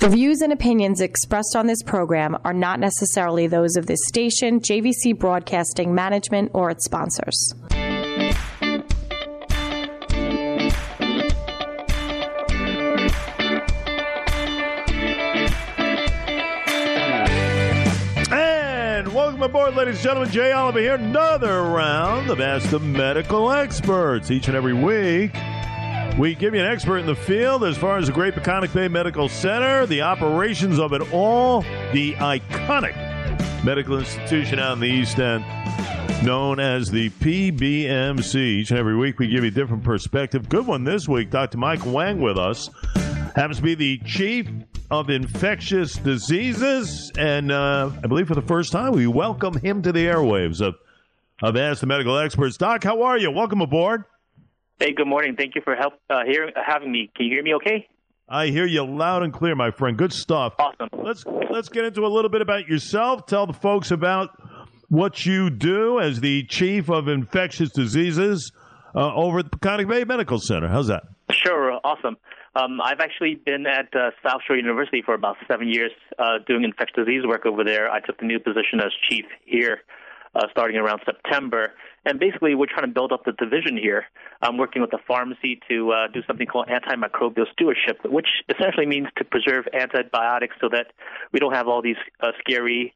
The views and opinions expressed on this program are not necessarily those of this station, JVC Broadcasting Management, or its sponsors. And welcome aboard, ladies and gentlemen. Jay Oliver here. Another round of Ask the Medical Experts. Each and every week, we give you an expert in the field as far as the Great Peconic Bay Medical Center, the operations of it all, the iconic medical institution out in the East End, known as the PBMC. Each and every week, we give you a different perspective. Good one this week. Dr. Mike Huang with us. Happens to be the chief of infectious diseases. And uh, I believe for the first time, we welcome him to the airwaves of, of Ask the Medical Experts. Doc, how are you? Welcome aboard. Hey, good morning. Thank you for help uh, hearing having me. Can you hear me okay? I hear you loud and clear, my friend. Good stuff. Awesome. Let's let's get into a little bit about yourself. Tell the folks about what you do as the chief of infectious diseases uh, over at the Peconic Bay Medical Center. How's that? Sure. Awesome. Um, I've actually been at uh, South Shore University for about seven years uh, doing infectious disease work over there. I took the new position as chief here uh, starting around September. And basically, we're trying to build up the division here. I'm working with the pharmacy to uh, do something called antimicrobial stewardship, which essentially means to preserve antibiotics so that we don't have all these uh, scary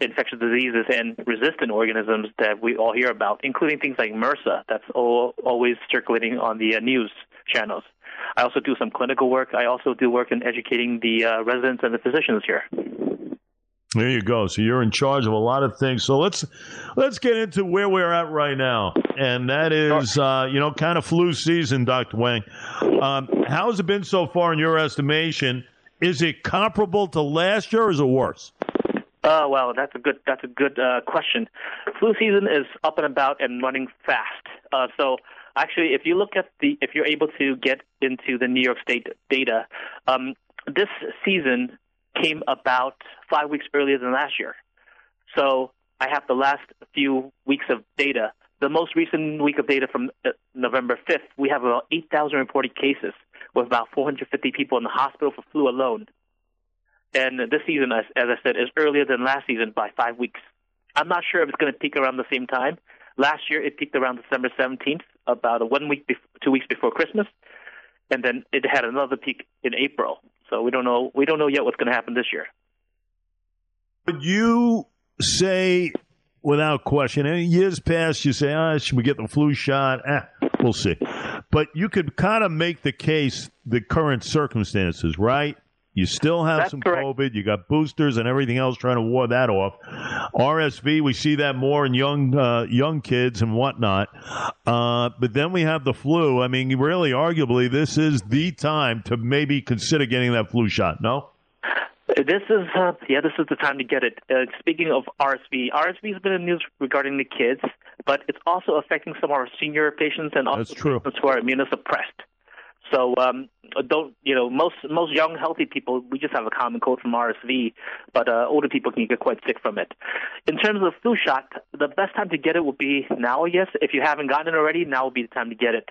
infectious diseases and resistant organisms that we all hear about, including things like MRSA, that's all, always circulating on the uh, news channels. I also do some clinical work. I also do work in educating the uh, residents and the physicians here. There you go. So you're in charge of a lot of things. So let's let's get into where we're at right now, and that is uh, you know kind of flu season, Doctor Huang. Um, has it been so far in your estimation? Is it comparable to last year, or is it worse? Uh, well, that's a good that's a good uh, question. Flu season is up and about and running fast. Uh, so actually, if you look at the if you're able to get into the New York State data, um, this season came about five weeks earlier than last year. So I have the last few weeks of data. The most recent week of data from uh, November 5th, we have about 8,000 reported cases with about 450 people in the hospital for flu alone. And this season, as, as I said, is earlier than last season by five weeks. I'm not sure if it's going to peak around the same time. Last year, it peaked around December 17th, about one week, before, two weeks before Christmas, and then it had another peak in April. So we don't know. We don't know yet what's going to happen this year. Would you say, without question, in years past, you say, "Ah, should we get the flu shot?" Eh, we'll see. But you could kind of make the case the current circumstances, right? You still have That's some correct. COVID. You got boosters and everything else trying to ward that off. RSV, we see that more in young uh, young kids and whatnot. Uh, but then we have the flu. I mean, really, arguably, this is the time to maybe consider getting that flu shot. No. This is uh, yeah, this is the time to get it. Uh, speaking of RSV, RSV has been in the news regarding the kids, but it's also affecting some of our senior patients and also That's true. patients who are immunosuppressed. So um, don't you know most most young healthy people we just have a common cold from RSV, but uh, older people can get quite sick from it. In terms of flu shot, the best time to get it would be now. Guess if you haven't gotten it already, now would be the time to get it.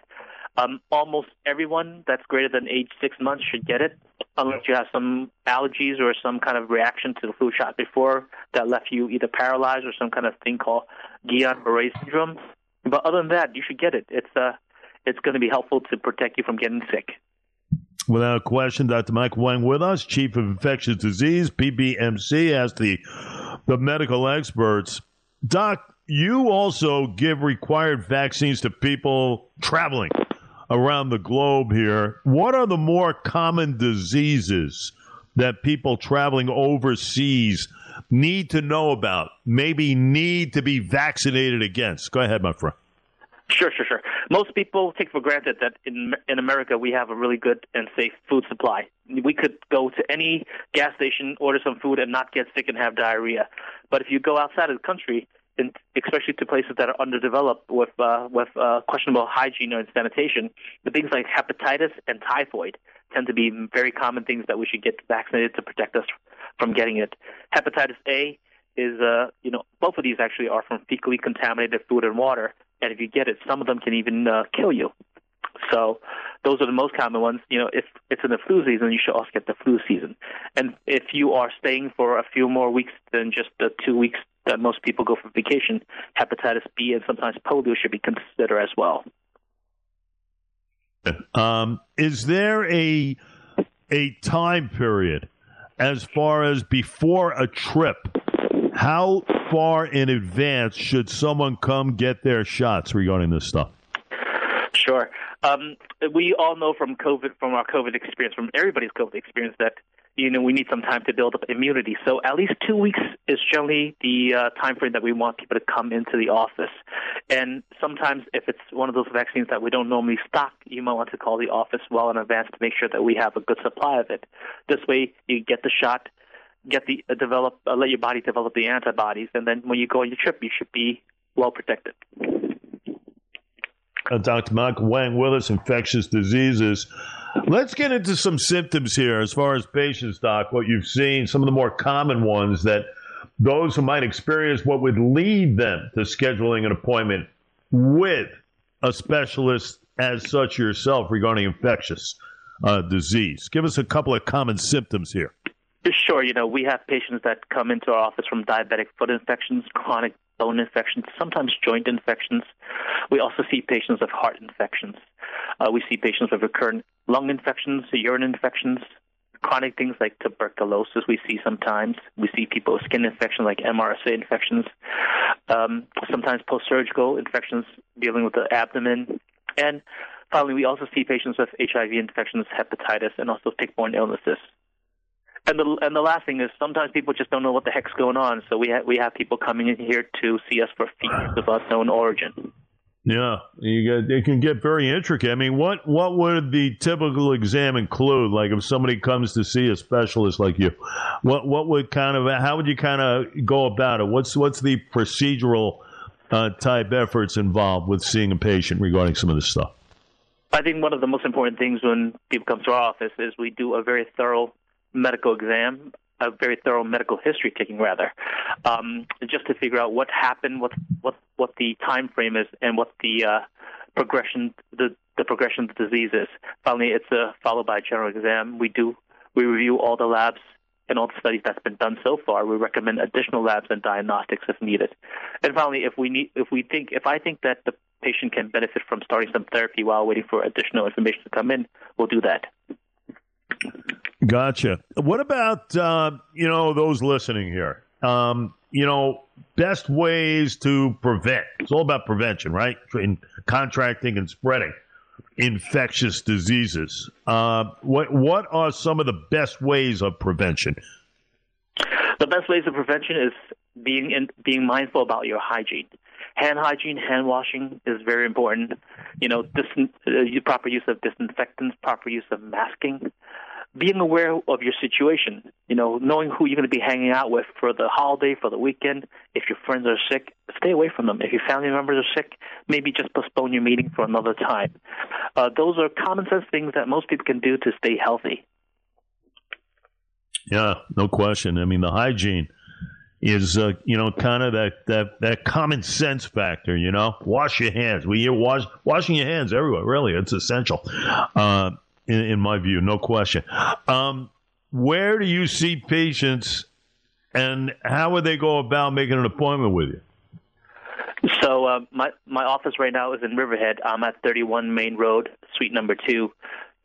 Um, almost everyone that's greater than age six months should get it, unless you have some allergies or some kind of reaction to the flu shot before that left you either paralyzed or some kind of thing called Guillain-Barré syndrome. But other than that, you should get it. It's uh, it's going to be helpful to protect you from getting sick. Without question, Dr. Mike Huang with us, Chief of Infectious Disease, PBMC, as the the medical experts. Doc, you also give required vaccines to people traveling around the globe here. What are the more common diseases that people traveling overseas need to know about, maybe need to be vaccinated against? Go ahead, my friend. Sure, sure, sure. Most people take for granted that in in America we have a really good and safe food supply. We could go to any gas station, order some food, and not get sick and have diarrhea. But if you go outside of the country, and especially to places that are underdeveloped with uh, with uh, questionable hygiene or sanitation, the things like hepatitis and typhoid tend to be very common things that we should get vaccinated to protect us from getting it. Hepatitis A is, uh, you know, both of these actually are from fecally contaminated food and water, and if you get it, some of them can even uh, kill you. So those are the most common ones. You know, if it's in the flu season, you should also get the flu season. And if you are staying for a few more weeks than just the two weeks that most people go for vacation, hepatitis B and sometimes polio should be considered as well. Um, is there a a time period as far as before a trip? How far in advance should someone come get their shots regarding this stuff? Sure. Um, we all know from COVID, from our COVID experience, from everybody's COVID experience, that you know we need some time to build up immunity. So at least two weeks is generally the uh, time frame that we want people to come into the office. And sometimes, if it's one of those vaccines that we don't normally stock, you might want to call the office well in advance to make sure that we have a good supply of it. This way, you get the shot, get the uh, develop, uh, let your body develop the antibodies, and then when you go on your trip, you should be well protected. Uh, Dr. Michael Huang with us, infectious diseases. Let's get into some symptoms here as far as patients, Doc, what you've seen, some of the more common ones that those who might experience what would lead them to scheduling an appointment with a specialist as such yourself regarding infectious uh, disease. Give us a couple of common symptoms here. Sure. You know, we have patients that come into our office from diabetic foot infections, chronic bone infections, sometimes joint infections. We also see patients with heart infections. Uh, we see patients with recurrent lung infections, urine infections, chronic things like tuberculosis. We see sometimes. We see people with skin infections like MRSA infections. Um, sometimes post-surgical infections dealing with the abdomen, and finally, we also see patients with HIV infections, hepatitis, and also tick-borne illnesses. And the and the last thing is sometimes people just don't know what the heck's going on. So we have we have people coming in here to see us for fevers of unknown origin. Yeah, you get, it can get very intricate. I mean, what what would the typical exam include? Like, if somebody comes to see a specialist like you, what what would kind of how would you kind of go about it? What's what's the procedural uh, type efforts involved with seeing a patient regarding some of this stuff? I think one of the most important things when people come to our office is we do a very thorough medical exam, a very thorough medical history taking rather, um, just to figure out what happened, what what what the time frame is, and what the uh, progression the the progression of the disease is. Finally, it's uh, followed by a general exam. We do we review all the labs and all the studies that's been done so far. We recommend additional labs and diagnostics if needed. And finally, if we need, if we think, if I think that the patient can benefit from starting some therapy while waiting for additional information to come in, we'll do that. Gotcha. What about uh, you know those listening here? Um, you know, best ways to prevent. It's all about prevention, right? In contracting and spreading infectious diseases. Uh, what what are some of the best ways of prevention? The best ways of prevention is being in, being mindful about your hygiene. Hand hygiene, hand washing is very important. You know, dis, uh, proper use of disinfectants, proper use of masking being aware of your situation, you know, knowing who you're going to be hanging out with for the holiday, for the weekend. If your friends are sick, stay away from them. If your family members are sick, maybe just postpone your meeting for another time. Uh, those are common sense things that most people can do to stay healthy. Yeah, no question. I mean, the hygiene is uh, you know kind of that, that that common sense factor. You know, wash your hands. We hear wash washing your hands everywhere. Really, it's essential. Uh, in, in my view, no question. Um, where do you see patients, and how would they go about making an appointment with you? So uh, my my office right now is in Riverhead. I'm at 31 Main Road, Suite Number Two,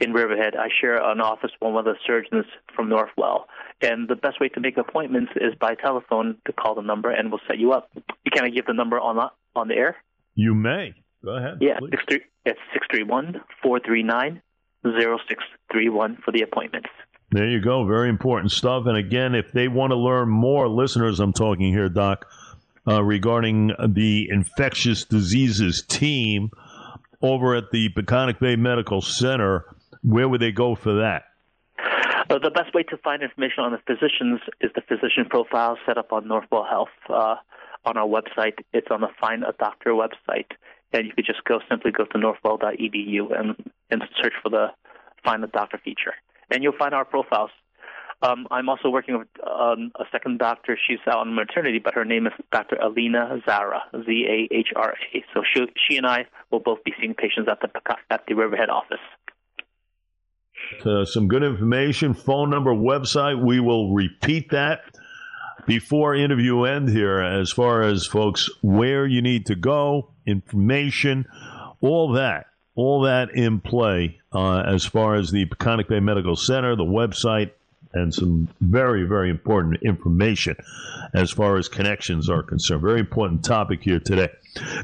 in Riverhead. I share an office with one of the surgeons from Northwell, and the best way to make appointments is by telephone to call the number, and we'll set you up. You can I give the number on the, on the air? You may. Go ahead. Yeah, six three. It's six three one four three nine 0631 for the appointments. There you go. Very important stuff. And again, if they want to learn more, listeners, I'm talking here, Doc, uh, regarding the infectious diseases team over at the Peconic Bay Medical Center, where would they go for that? Uh, the best way to find information on the physicians is the physician profile set up on Northwell Health uh, on our website. It's on the Find a Doctor website and you could just go simply go to northwell.edu and, and search for the Find a Doctor feature. And you'll find our profiles. Um, I'm also working with um, a second doctor. She's out on maternity, but her name is Dr. Alina Zahra, Z A H R A. So she, she and I will both be seeing patients at the at the Riverhead office. Uh, some good information, phone number, website. We will repeat that before interview end here as far as folks where you need to go, information, all that, all that in play uh, as far as the Peconic Bay Medical Center, the website, and some very, very important information as far as connections are concerned. Very important topic here today.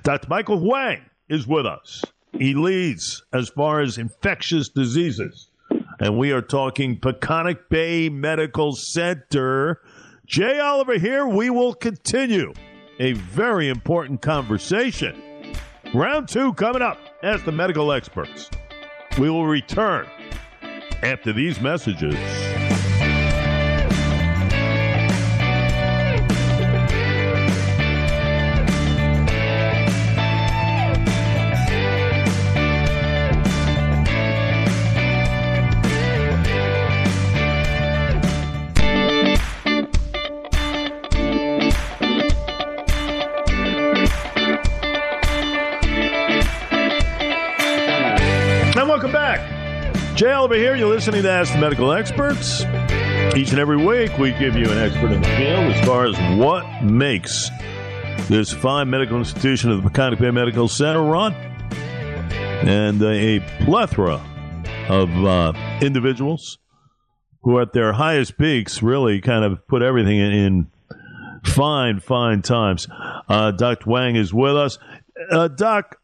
Dr. Michael Huang is with us. He leads as far as infectious diseases. And we are talking Peconic Bay Medical Center. Jay Oliver here. We will continue a very important conversation. Round two coming up. Ask the medical experts. We will return after these messages. Jay Oliver here. You're listening to Ask the Medical Experts. Each and every week, we give you an expert in the field as far as what makes this fine medical institution of the Peconic Bay Medical Center run. And a plethora of uh, individuals who, at their highest peaks, really kind of put everything in, in fine, fine times. Uh, Dr. Huang is with us. Uh, Doc,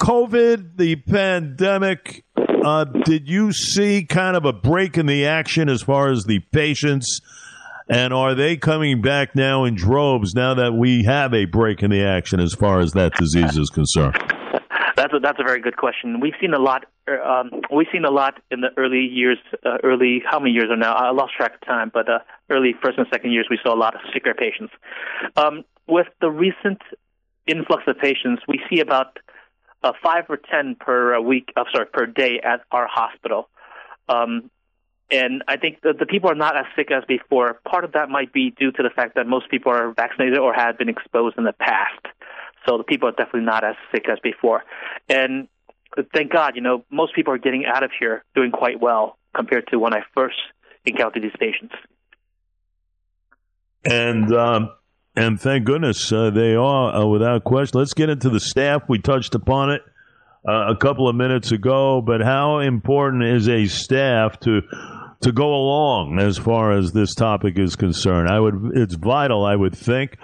COVID, the pandemic, uh, did you see kind of a break in the action as far as the patients? And are they coming back now in droves now that we have a break in the action as far as that disease is concerned? That's a, that's a very good question. We've seen a lot. Er, um, we've seen a lot in the early years. Uh, early how many years are now? I lost track of time, but uh, early first and second years, we saw a lot of sicker patients. Um, with the recent influx of patients, we see about uh, five or ten per uh, week. Uh, sorry, per day at our hospital. Um, and I think that the people are not as sick as before. Part of that might be due to the fact that most people are vaccinated or have been exposed in the past. So the people are definitely not as sick as before. And thank God, you know, most people are getting out of here doing quite well compared to when I first encountered these patients. And um, and thank goodness uh, they are uh, without question. Let's get into the staff. We touched upon it uh, a couple of minutes ago, but how important is a staff to to go along as far as this topic is concerned? I would. It's vital. I would think.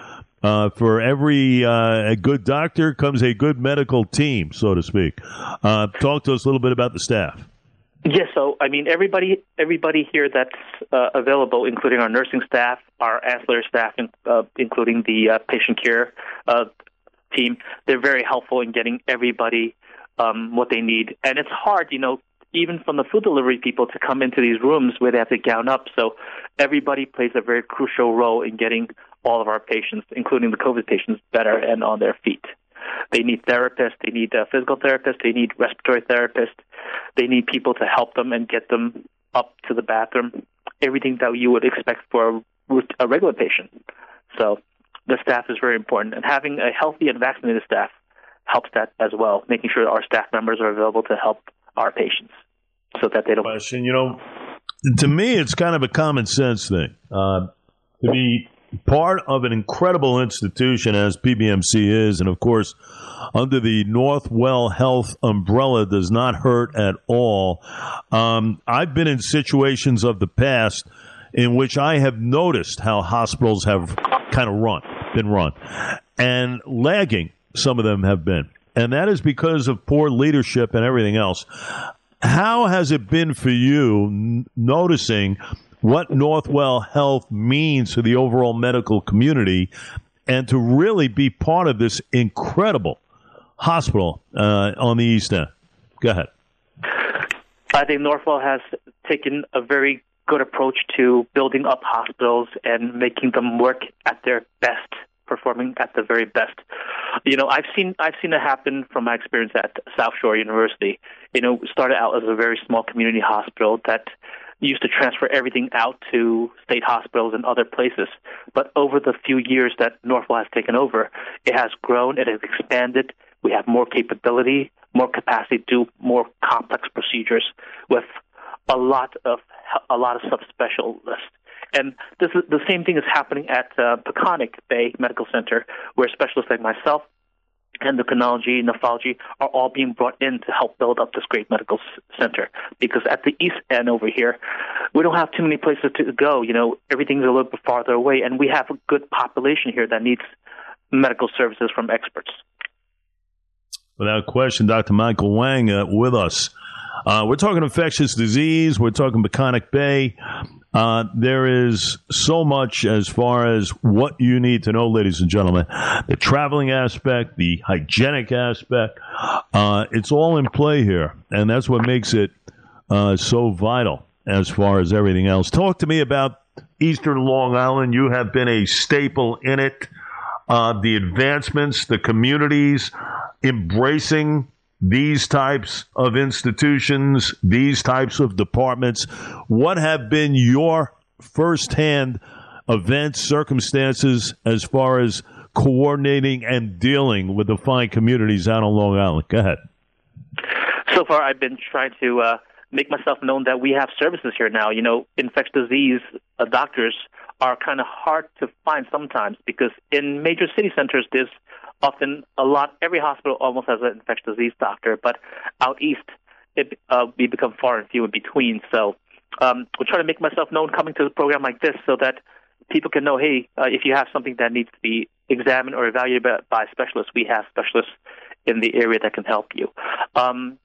Uh, for every uh, good doctor comes a good medical team, so to speak. Uh, talk to us a little bit about the staff. Yes, so I mean everybody everybody here that's uh, available, including our nursing staff, our ancillary staff, uh, including the uh, patient care uh, team, they're very helpful in getting everybody um, what they need. And it's hard, you know, even from the food delivery people to come into these rooms where they have to gown up. So everybody plays a very crucial role in getting all of our patients, including the COVID patients, better and on their feet. They need therapists. They need uh, physical therapists. They need respiratory therapists. They need people to help them and get them up to the bathroom. Everything that you would expect for a, a regular patient. So the staff is very important, and having a healthy and vaccinated staff helps that as well. Making sure our staff members are available to help our patients, so that they don't. Question, you know, to me, it's kind of a common sense thing. Uh, to be part of an incredible institution as PBMC is, and of course, under the Northwell Health umbrella does not hurt at all. Um, I've been in situations of the past in which I have noticed how hospitals have kind of run, been run, and lagging. Some of them have been, and that is because of poor leadership and everything else. How has it been for you noticing what Northwell Health means to the overall medical community and to really be part of this incredible hospital uh, on the East End. Go ahead. I think Northwell has taken a very good approach to building up hospitals and making them work at their best, performing at the very best. You know, I've seen I've seen it happen from my experience at South Shore University. You know, started out as a very small community hospital that used to transfer everything out to state hospitals and other places. But over the few years that Northwell has taken over, it has grown, it has expanded. We have more capability, more capacity to do more complex procedures with a lot of a lot of subspecialists. And this is, the same thing is happening at uh, Peconic Bay Medical Center, where specialists like myself endocrinology, nephrology are all being brought in to help build up this great medical center. Because at the east end over here, we don't have too many places to go. You know, everything's a little bit farther away, and we have a good population here that needs medical services from experts. Without question, Dr. Michael Huang uh, with us. Uh, we're talking infectious disease. We're talking Peconic Bay. Uh, there is so much as far as what you need to know, ladies and gentlemen. The traveling aspect, the hygienic aspect, uh, it's all in play here. And that's what makes it uh, so vital as far as everything else. Talk to me about Eastern Long Island. You have been a staple in it. Uh, the advancements, the communities embracing these types of institutions, these types of departments? What have been your firsthand events, circumstances as far as coordinating and dealing with the fine communities out on Long Island? Go ahead. So far, I've been trying to uh, make myself known that we have services here now. You know, infectious disease uh, doctors are kind of hard to find sometimes because in major city centers, there's often a lot. Every hospital almost has an infectious disease doctor, but out east, it uh, we become far and few in between. So um, we're trying to make myself known coming to a program like this so that people can know, hey, uh, if you have something that needs to be examined or evaluated by, by specialists, we have specialists in the area that can help you. Um,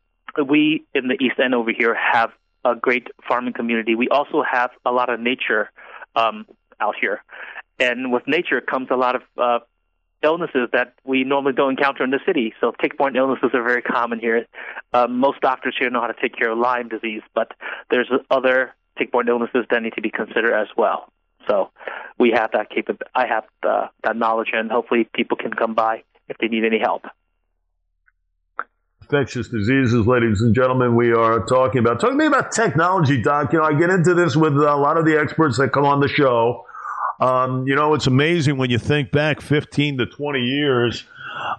we in the East End over here have a great farming community. We also have a lot of nature um, out here, and with nature comes a lot of uh, illnesses that we normally don't encounter in the city. So tick-borne illnesses are very common here. Um, most doctors here know how to take care of Lyme disease, but there's other tick-borne illnesses that need to be considered as well. So we have that capability. I have uh, that knowledge, and hopefully people can come by if they need any help. Infectious diseases, ladies and gentlemen, we are talking about. Talking about technology, Doc. You know, I get into this with a lot of the experts that come on the show. Um, you know, it's amazing when you think back 15 to 20 years.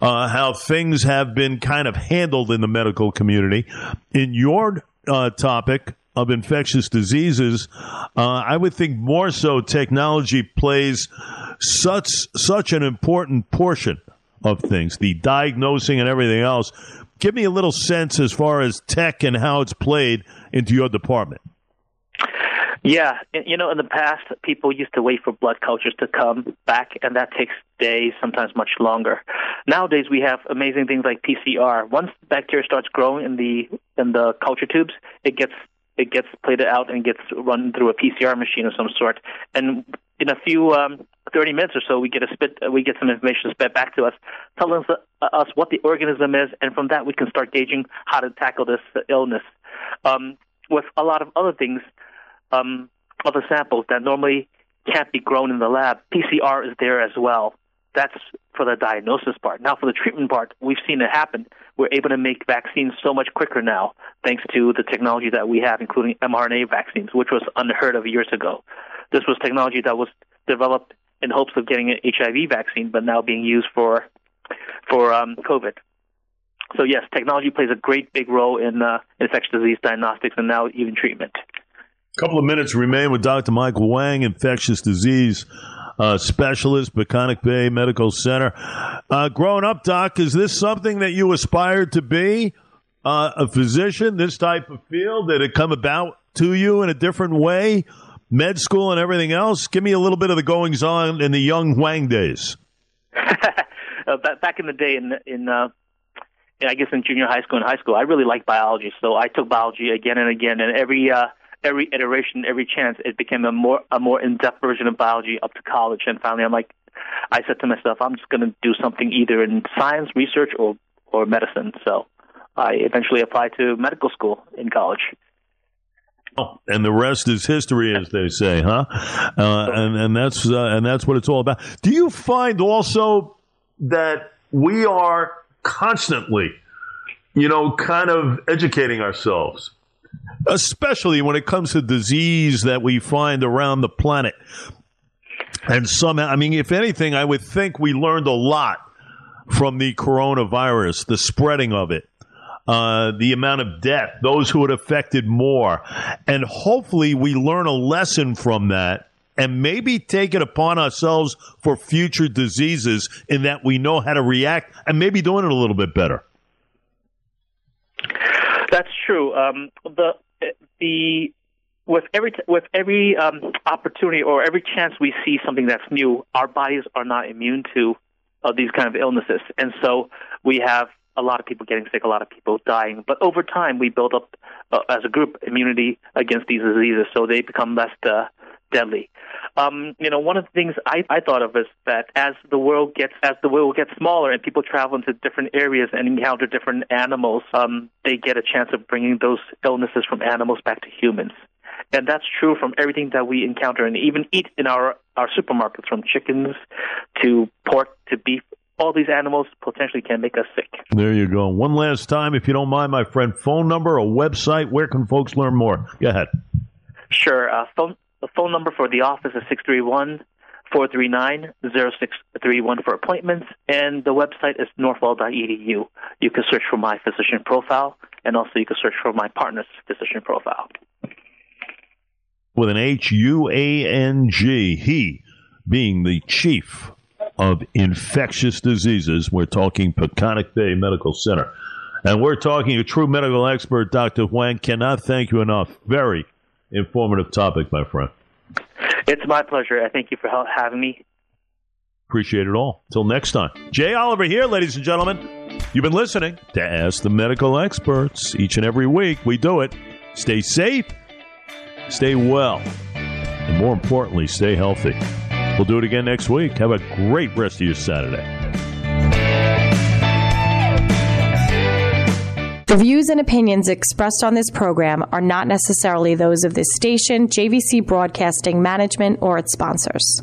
Uh, how things have been kind of handled in the medical community. In your uh, topic of infectious diseases, uh, I would think more so technology plays such such an important portion of things, the diagnosing and everything else. Give me a little sense as far as tech and how it's played into your department. Yeah, you know, in the past, people used to wait for blood cultures to come back, and that takes days, sometimes much longer. Nowadays, we have amazing things like PCR. Once bacteria starts growing in the in the culture tubes, it gets it gets plated out and gets run through a PCR machine of some sort. And in a few um, 30 minutes or so, we get a spit, we get some information spit back to us, telling us, uh, us what the organism is, and from that we can start gauging how to tackle this illness. Um, with a lot of other things, um, other samples that normally can't be grown in the lab. PCR is there as well. That's for the diagnosis part. Now, for the treatment part, we've seen it happen. We're able to make vaccines so much quicker now, thanks to the technology that we have, including mRNA vaccines, which was unheard of years ago. This was technology that was developed in hopes of getting an HIV vaccine, but now being used for for um, COVID. So yes, technology plays a great big role in uh, infectious disease diagnostics and now even treatment. A couple of minutes remain with Dr. Michael Huang, infectious disease uh, specialist, Peconic Bay Medical Center. Uh, growing up, Doc, is this something that you aspired to be? Uh, a physician, this type of field? Did it come about to you in a different way? Med school and everything else? Give me a little bit of the goings on in the young Huang days. Uh, back in the day, in in uh, I guess in junior high school and high school, I really liked biology, so I took biology again and again. And every uh, every iteration, every chance, it became a more a more in depth version of biology up to college. And finally, I'm like, I said to myself, I'm just going to do something either in science, research, or or medicine. So I eventually applied to medical school in college. Oh, and the rest is history, as they say, huh? Uh, and and that's uh, and that's what it's all about. Do you find also that we are constantly, you know, kind of educating ourselves? Especially when it comes to disease that we find around the planet. And somehow, I mean, if anything, I would think we learned a lot from the coronavirus, the spreading of it, uh, the amount of death, those who it affected more. And hopefully we learn a lesson from that and maybe take it upon ourselves for future diseases in that we know how to react and maybe doing it a little bit better. That's true. Um, the the with every with every um, opportunity or every chance we see something that's new, our bodies are not immune to uh, these kind of illnesses, and so we have a lot of people getting sick, a lot of people dying. But over time, we build up uh, as a group immunity against these diseases, so they become less uh, deadly. Um, you know, one of the things I, I thought of is that as the world gets as the world gets smaller and people travel into different areas and encounter different animals, um, they get a chance of bringing those illnesses from animals back to humans. And that's true from everything that we encounter and even eat in our, our supermarkets, from chickens to pork to beef. All these animals potentially can make us sick. There you go. One last time, if you don't mind, my friend, phone number, a website. Where can folks learn more? Go ahead. Sure. Uh, phone the phone number for the office is 631 439 0631 for appointments, and the website is northwell.edu. You can search for my physician profile, and also you can search for my partner's physician profile. With an H U A N G, he being the chief of infectious diseases. We're talking Peconic Bay Medical Center. And we're talking a true medical expert, Dr. Huang. Cannot thank you enough. Very informative topic, my friend. It's my pleasure. I thank you for having me. Appreciate it all. Till next time. Jay Oliver here, ladies and gentlemen. You've been listening to Ask the Medical Experts. Each and every week, we do it. Stay safe, stay well, and more importantly, stay healthy. We'll do it again next week. Have a great rest of your Saturday. The views and opinions expressed on this program are not necessarily those of this station, JVC Broadcasting Management, or its sponsors.